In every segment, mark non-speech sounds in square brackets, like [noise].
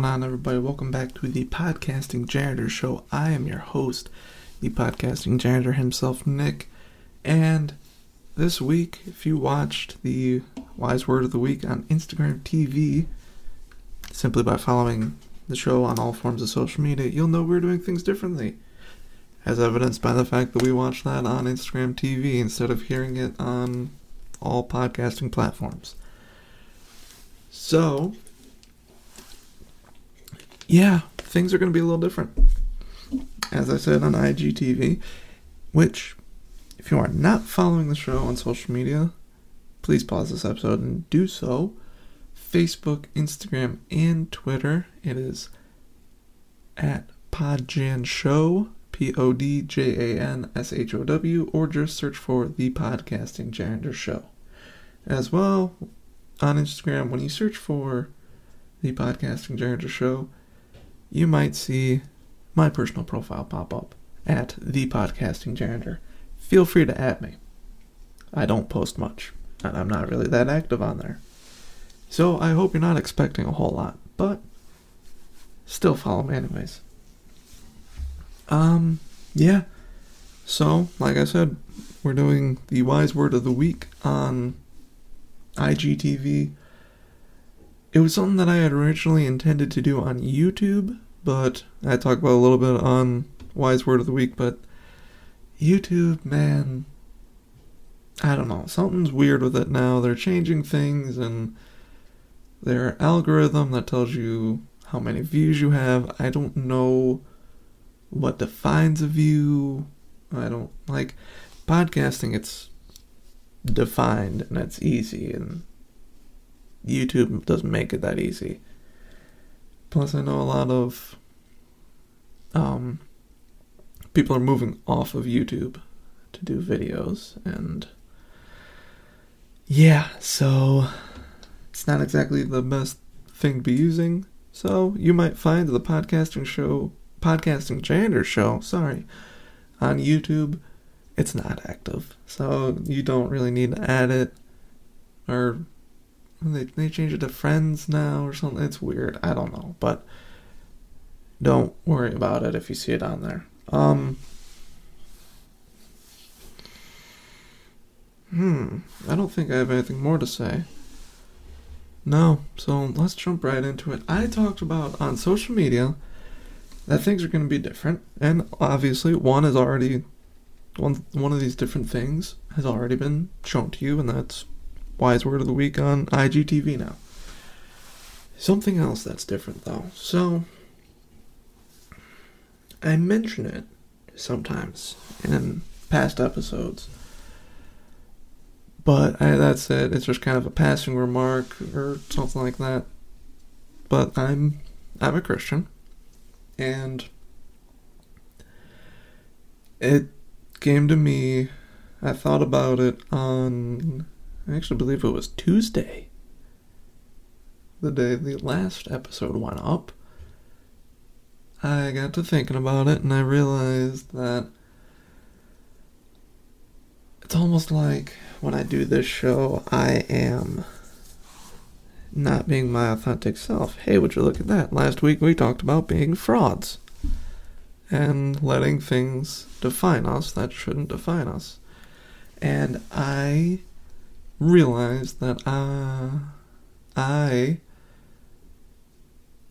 Going on, everybody? Welcome back to the Podcasting Janitor Show. I am your host, the Podcasting Janitor himself, Nick. And this week, if you watched the Wise Word of the Week on Instagram TV, simply by following the show on all forms of social media, you'll know we're doing things differently. As evidenced by the fact that we watched that on Instagram TV instead of hearing it on all podcasting platforms. So, yeah, things are going to be a little different. As I said on IGTV, which, if you are not following the show on social media, please pause this episode and do so. Facebook, Instagram, and Twitter. It is at Podjan Show, P O D J A N S H O W, or just search for The Podcasting Janitor Show. As well, on Instagram, when you search for The Podcasting Janitor Show, you might see my personal profile pop up at The Podcasting Janitor. Feel free to add me. I don't post much, and I'm not really that active on there. So I hope you're not expecting a whole lot, but still follow me anyways. Um, yeah. So, like I said, we're doing the wise word of the week on IGTV. It was something that I had originally intended to do on YouTube, but I talk about a little bit on wise word of the week, but YouTube, man, I don't know. Something's weird with it now. They're changing things and their algorithm that tells you how many views you have. I don't know what defines a view. I don't like podcasting, it's defined and it's easy, and YouTube doesn't make it that easy. Plus, I know a lot of um, people are moving off of YouTube to do videos, and yeah, so it's not exactly the best thing to be using. So you might find the podcasting show, podcasting janitor show, sorry, on YouTube. It's not active, so you don't really need to add it, or they they change it to friends now or something. It's weird. I don't know, but don't worry about it if you see it on there. Um. Hmm. I don't think I have anything more to say. No, so let's jump right into it. I talked about on social media that things are going to be different, and obviously one is already one one of these different things has already been shown to you, and that's wise word of the week on IGTV now. Something else that's different though. So I mention it sometimes in past episodes. But I, that's it. It's just kind of a passing remark or something like that. But I'm I'm a Christian, and it came to me. I thought about it on. I actually believe it was Tuesday. The day the last episode went up. I got to thinking about it and I realized that it's almost like when I do this show, I am not being my authentic self. Hey, would you look at that? Last week we talked about being frauds and letting things define us that shouldn't define us. And I realized that uh, I.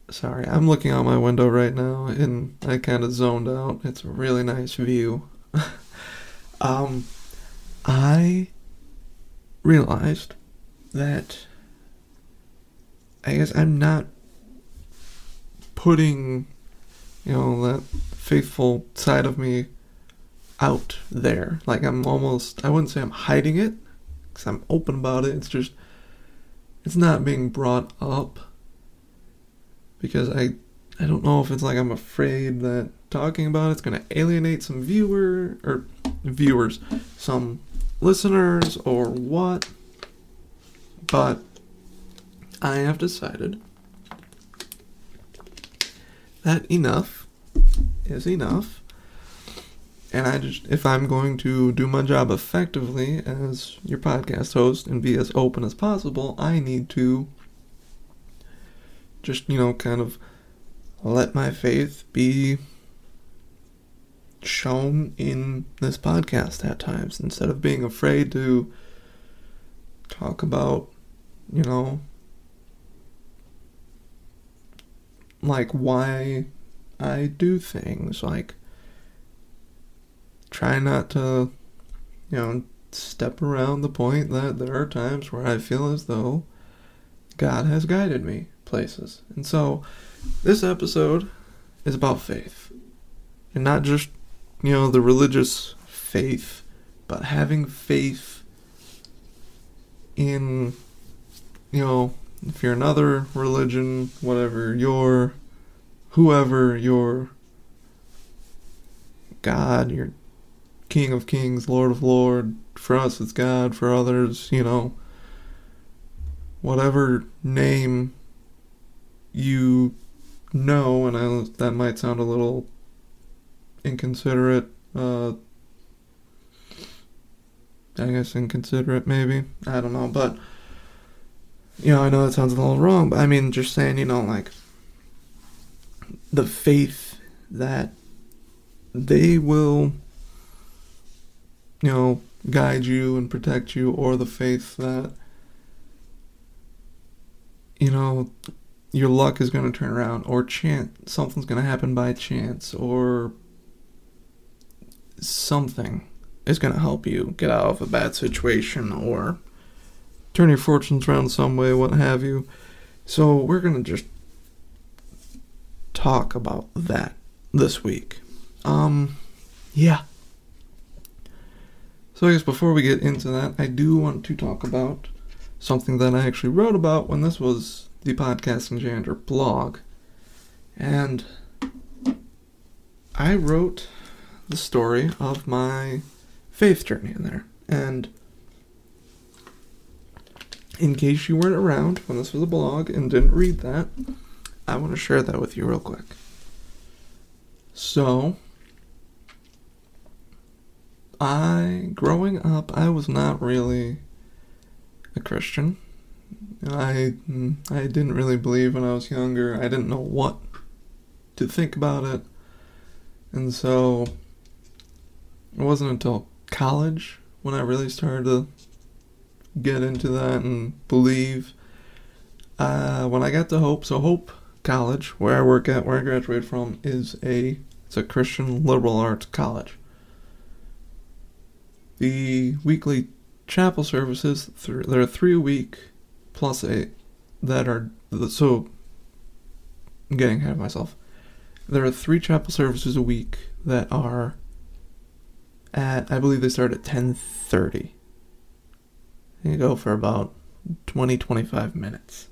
Sorry, I'm looking out my window right now and I kind of zoned out. It's a really nice view. [laughs] um, I realized that I guess I'm not putting, you know, that faithful side of me out there. Like I'm almost, I wouldn't say I'm hiding it, because I'm open about it. It's just, it's not being brought up because I, I don't know if it's like I'm afraid that talking about it's gonna alienate some viewer or viewers, some listeners or what. But I have decided that enough is enough. And I just, if I'm going to do my job effectively as your podcast host and be as open as possible, I need to just, you know, kind of let my faith be shown in this podcast at times instead of being afraid to talk about, you know, like why I do things, like try not to, you know, step around the point that there are times where I feel as though God has guided me places. And so this episode is about faith. And not just, you know, the religious faith, but having faith in, you know, if you're another religion, whatever, your, whoever, your God, your King of Kings, Lord of Lord. For us, it's God. For others, you know, whatever name you know, and I, that might sound a little inconsiderate. Uh, I guess inconsiderate, maybe. I don't know, but you know, I know that sounds a little wrong, but I mean, just saying, you know, like the faith that they will, you know, guide you and protect you, or the faith that, you know, your luck is going to turn around, or chance something's going to happen by chance, or something is going to help you get out of a bad situation, or turn your fortunes around some way, what have you. So we're going to just talk about that this week. Um, yeah. So I guess before we get into that, I do want to talk about something that I actually wrote about when this was the Podcasting Janitor blog. And I wrote the story of my faith journey in there. And in case you weren't around when this was a blog and didn't read that, I want to share that with you real quick. So, I, growing up, I was not really a Christian. I, I didn't really believe when I was younger. I didn't know what to think about it. And so, it wasn't until college when I really started to get into that and believe. Uh, when I got to Hope, so Hope College, where I work at, where I graduated from, is a it's a Christian liberal arts college. The weekly chapel services, th- there are three a week plus eight that are so. I'm getting ahead of myself. There are three chapel services a week that are at I believe they start at ten thirty. You go for about 20 25 minutes.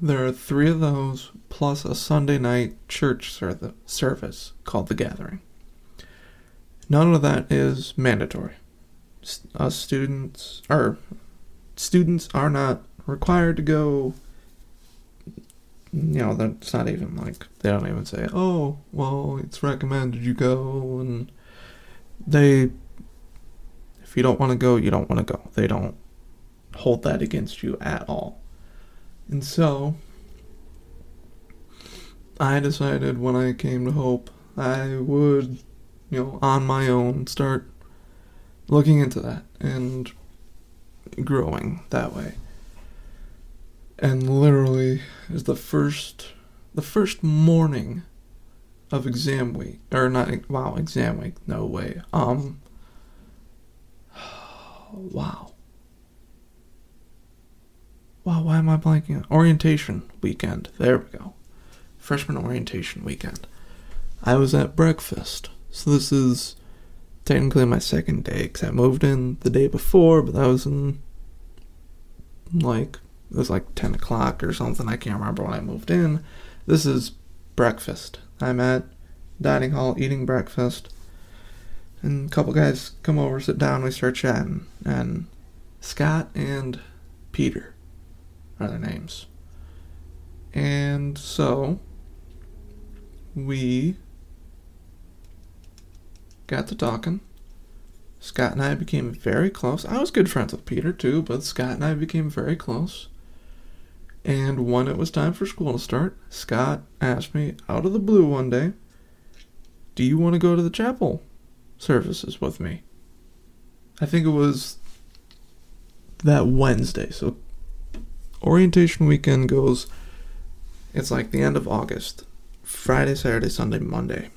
There are three of those, plus a Sunday night church service called The Gathering. None of that is mandatory. Us students, or students are not required to go. You know, that's not even like, they don't even say, oh, well, it's recommended you go, and they if you don't want to go, you don't want to go. They don't hold that against you at all. And so, I decided when I came to Hope, I would, you know, on my own start looking into that and growing that way. And literally, is the first, the first morning of exam week, or not, wow, exam week, no way. Um, [sighs] wow. Wow, why am I blanking? Orientation weekend. There we go. Freshman orientation weekend. I was at breakfast. So this is technically my second day because I moved in the day before, but that was in like it was like 10 o'clock or something. I can't remember when I moved in. This is breakfast. I'm at dining hall eating breakfast. And a couple guys come over, sit down, we start chatting. And Scott and Peter are their names. And so we got to talking. Scott and I became very close. I was good friends with Peter too, but Scott and I became very close. And when it was time for school to start, Scott asked me out of the blue one day, Do you want to go to the chapel services with me? I think it was that Wednesday. So orientation weekend goes, it's like the end of August Friday, Saturday, Sunday, Monday.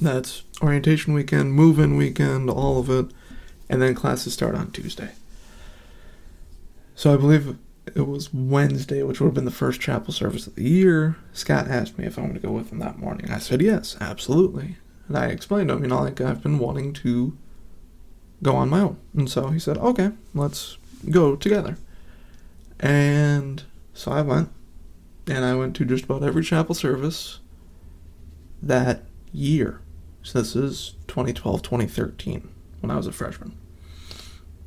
That's orientation weekend, move in weekend, all of it. And then classes start on Tuesday. So I believe it was Wednesday, which would have been the first chapel service of the year. Scott asked me if I wanted to go with him that morning. I said yes, absolutely. And I explained to him, you know, like I've been wanting to go on my own. And so he said, okay, let's go together. And so I went, and I went to just about every chapel service that year. So this is 2012, 2013, when I was a freshman.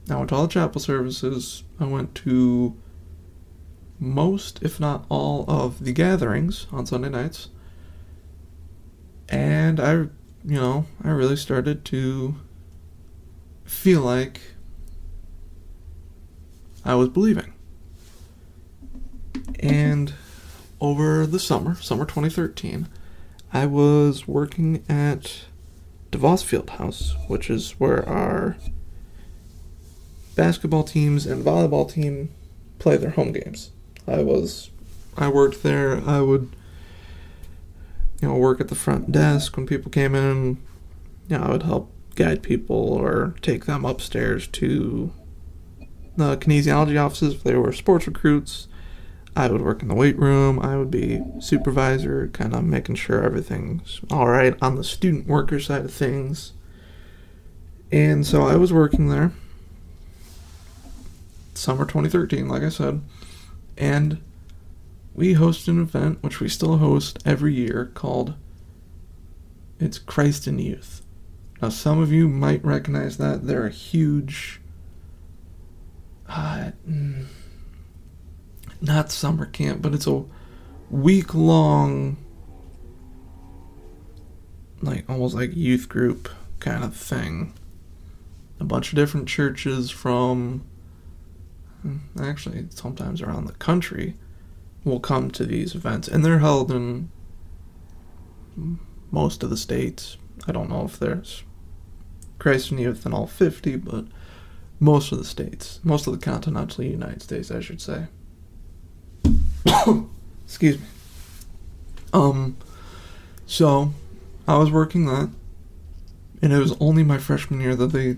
I went to all the chapel services. I went to most, if not all, of the gatherings on Sunday nights. And I, you know, I really started to feel like I was believing. And over the summer, summer 2013, I was working at DeVos Field House, which is where our basketball teams and volleyball team play their home games. I was I worked there. I would you know work at the front desk when people came in. You know, I would help guide people or take them upstairs to the kinesiology offices if they were sports recruits. I would work in the weight room. I would be supervisor, kind of making sure everything's all right on the student worker side of things. And so I was working there summer 2013, like I said, and we host an event which we still host every year called it's Christ in Youth. Now, some of you might recognize that. They're a huge. Uh, mm, not summer camp, but it's a week long, like almost like youth group kind of thing. A bunch of different churches from mm, actually sometimes around the country will come to these events, and they're held in most of the states. I don't know if there's Christ in Youth in all 50, but most of the states, most of the continental United States, I should say. [coughs] Excuse me. Um, so I was working that, and it was only my freshman year that they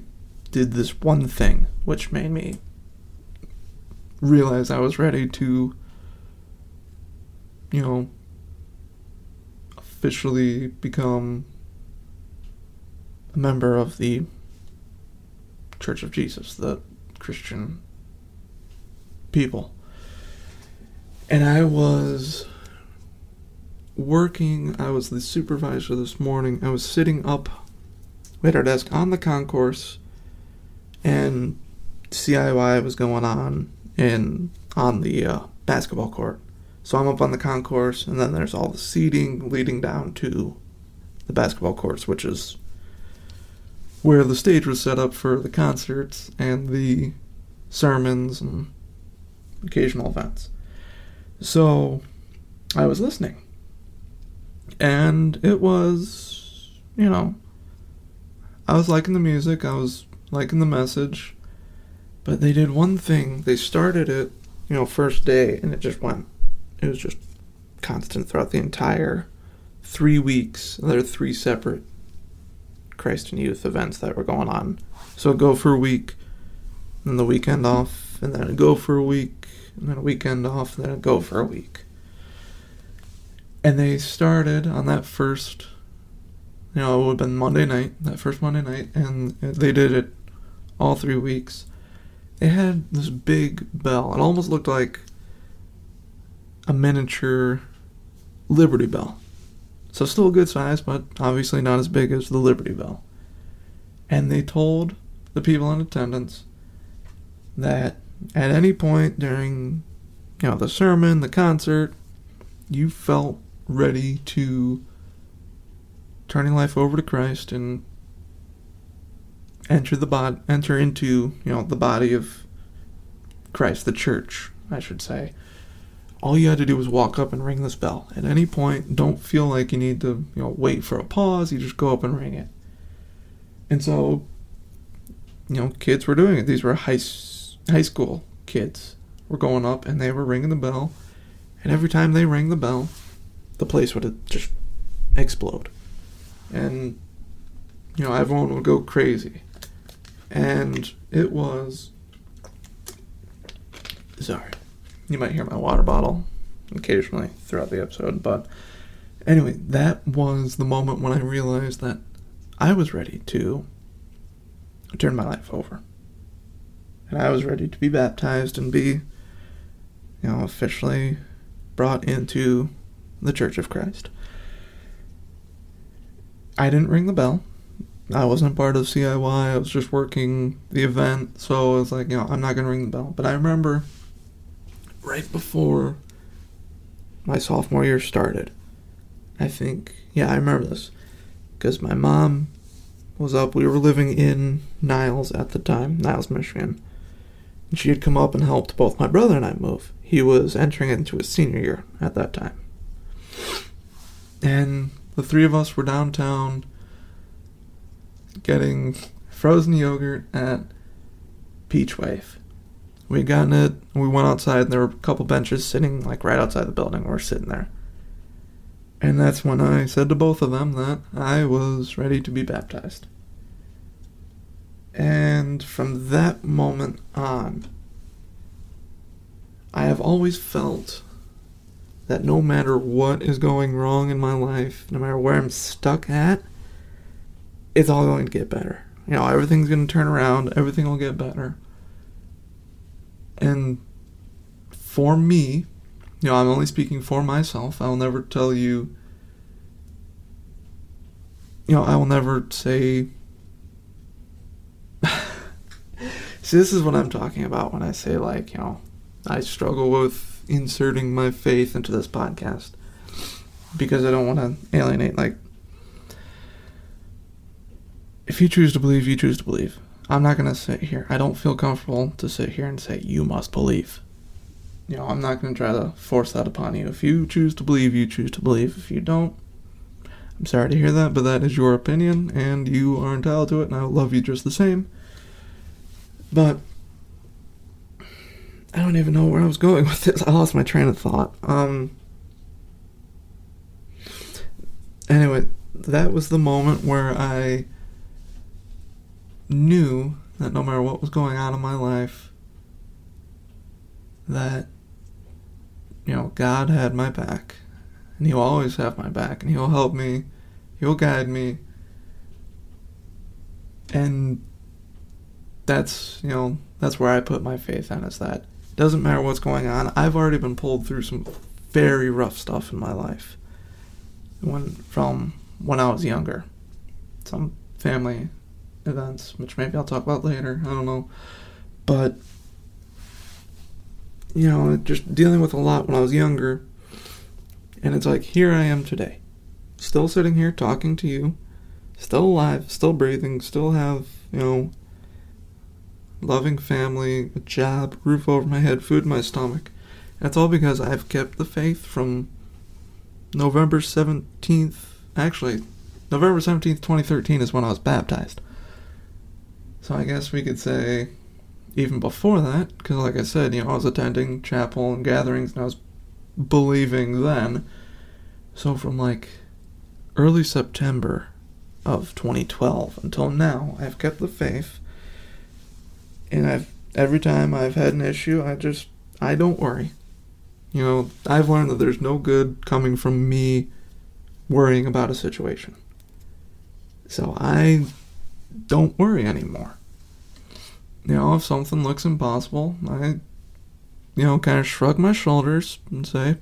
did this one thing, which made me realize I was ready to, you know, officially become a member of the Church of Jesus, the Christian people. And I was working, I was the supervisor this morning. I was sitting up at our desk on the concourse, and CIY was going on in on the uh, basketball court. So I'm up on the concourse, and then there's all the seating leading down to the basketball courts, which is where the stage was set up for the concerts and the sermons and occasional events. So I was listening. And it was, you know, I was liking the music, I was liking the message, but they did one thing. They started it, you know, first day, and it just went, it was just constant throughout the entire three weeks. There are three separate Christ in Youth events that were going on. So go for a week, then the weekend off, and then go for a week, and then a weekend off, and then go for a week. And they started on that first, you know, it would have been Monday night, that first Monday night, and they did it all three weeks. They had this big bell. It almost looked like a miniature Liberty Bell. So still a good size, but obviously not as big as the Liberty Bell. And they told the people in attendance that at any point during you know the sermon, the concert, you felt ready to turning life over to Christ and enter the bod enter into, you know, the body of Christ, the church, I should say. All you had to do was walk up and ring this bell. At any point, don't feel like you need to, you know, wait for a pause. You just go up and ring it. And so, you know, kids were doing it. These were high high school kids were going up and they were ringing the bell. And every time they rang the bell, the place would just explode. And, you know, everyone would go crazy. And it was. Sorry. You might hear my water bottle occasionally throughout the episode. But anyway, that was the moment when I realized that I was ready to turn my life over. And I was ready to be baptized and be, you know, officially brought into the Church of Christ. I didn't ring the bell. I wasn't part of CIY. I was just working the event, so I was like, you know, I'm not gonna ring the bell. But I remember right before my sophomore year started. I think, yeah, I remember this because my mom was up. We were living in Niles at the time, Niles, Michigan. And she had come up and helped both my brother and I move. He was entering into his senior year at that time. And the three of us were downtown getting frozen yogurt at Peach Wave. We had gotten it, we went outside, and there were a couple benches sitting like right outside the building. We were sitting there. And that's when I said to both of them that I was ready to be baptized. And from that moment on, I have always felt that no matter what is going wrong in my life, no matter where I'm stuck at, it's all going to get better. You know, everything's going to turn around, everything will get better. And for me, you know, I'm only speaking for myself. I'll never tell you, you know, I will never say. See, this is what I'm talking about when I say, like, you know, I struggle with inserting my faith into this podcast because I don't want to alienate. Like, if you choose to believe, you choose to believe. I'm not going to sit here. I don't feel comfortable to sit here and say, you must believe. You know, I'm not going to try to force that upon you. If you choose to believe, you choose to believe. If you don't, I'm sorry to hear that, but that is your opinion, and you are entitled to it, and I love you just the same. But I don't even know where I was going [laughs] with this. I lost my train of thought. Um. Anyway, that was the moment where I knew that no matter what was going on in my life, that, you know, God had my back. And He'll always have my back. And He'll help me. He'll guide me. And that's, you know, that's where I put my faith in is that doesn't matter what's going on. I've already been pulled through some very rough stuff in my life. When from when I was younger. Some family events, which maybe I'll talk about later. I don't know. But you know, just dealing with a lot when I was younger. And it's like here I am today. Still sitting here talking to you. Still alive, still breathing, still have, you know, loving family, a job, roof over my head, food in my stomach. That's all because I've kept the faith from November 17th. Actually, November 17th, 2013 is when I was baptized. So I guess we could say even before that, because like I said, you know, I was attending chapel and gatherings and I was believing then. So from like early September of 2012 until now, I've kept the faith and I've every time I've had an issue, I just I don't worry. You know, I've learned that there's no good coming from me worrying about a situation. So I don't worry anymore. You know, if something looks impossible, I you know, kind of shrug my shoulders and say,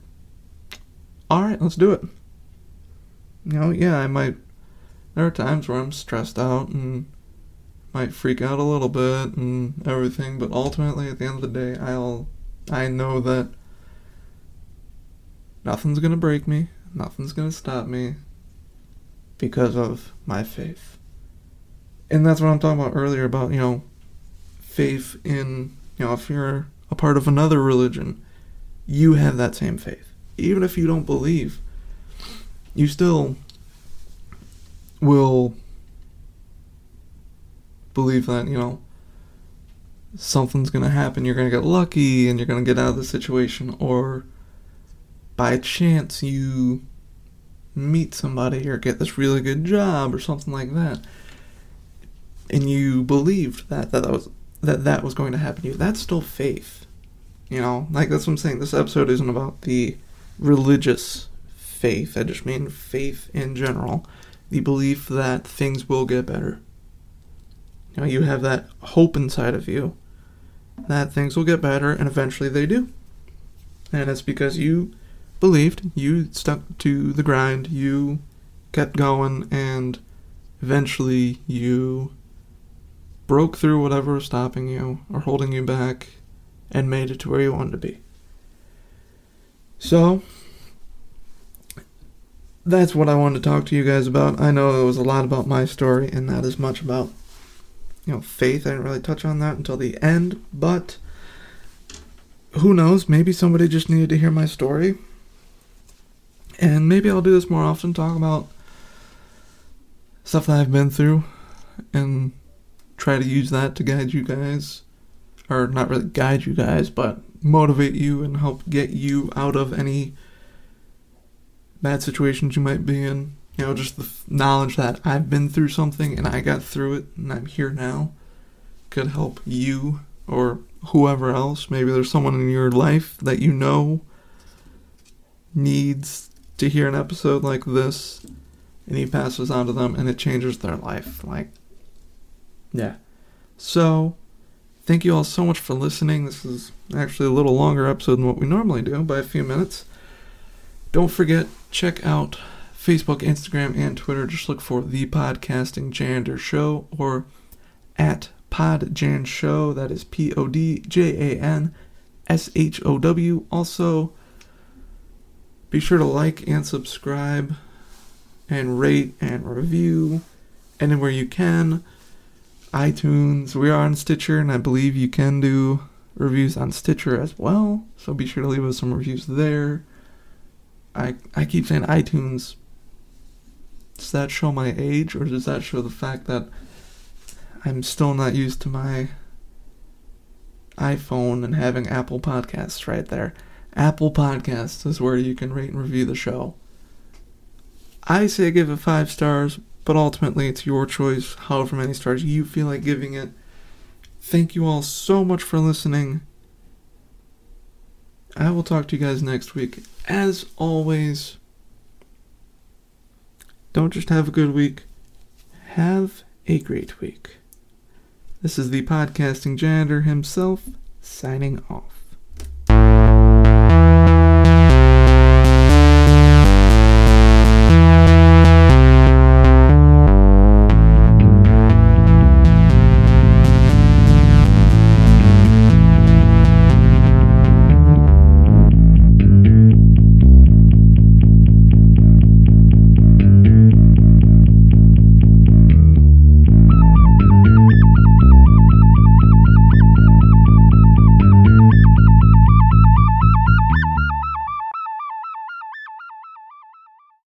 "All right, let's do it." You know, yeah, I might there are times where I'm stressed out and might freak out a little bit and everything, but ultimately at the end of the day, I'll I know that nothing's going to break me, nothing's going to stop me because of my faith. And that's what I'm talking about earlier about, you know, faith in, you know, if you're a part of another religion, you have that same faith. Even if you don't believe, you still will believe that, you know, something's going to happen, you're going to get lucky and you're going to get out of the situation, or by chance you meet somebody or get this really good job or something like that and you believed that that, that was that that was going to happen to you that's still faith. You know like that's what i'm saying. This episode isn't about the religious faith. I just mean faith in general. The belief that things will get better you know you have that hope inside of you that things will get better and eventually they do and it's because you believed, you stuck to the grind, you kept going, and eventually you broke through whatever was stopping you or holding you back and made it to where you wanted to be. So, that's what I wanted to talk to you guys about. I know it was a lot about my story and not as much about, you know, faith. I didn't really touch on that until the end, but who knows? Maybe somebody just needed to hear my story and maybe I'll do this more often, talk about stuff that I've been through and try to use that to guide you guys. Or not really guide you guys, but motivate you and help get you out of any bad situations you might be in. You know, just the knowledge that I've been through something and I got through it and I'm here now could help you or whoever else. Maybe there's someone in your life that you know needs to hear an episode like this and he passes on to them and it changes their life. Like, yeah. So, thank you all so much for listening. This is actually a little longer episode than what we normally do by a few minutes. Don't forget, check out Facebook, Instagram, and Twitter. Just look for the Podcasting Janitor Show or at Podjan Show. That is P O D J A N S H O W. Also, be sure to like and subscribe and rate and review anywhere you can. iTunes, we are on Stitcher, and I believe you can do reviews on Stitcher as well. So be sure to leave us some reviews there. I I keep saying iTunes. Does that show my age, or does that show the fact that I'm still not used to my iPhone and having Apple Podcasts right there? Apple Podcasts is where you can rate and review the show. I say give it five stars, but ultimately it's your choice, however many stars you feel like giving it. Thank you all so much for listening. I will talk to you guys next week. As always, don't just have a good week, have a great week. This is the podcasting janitor himself signing off.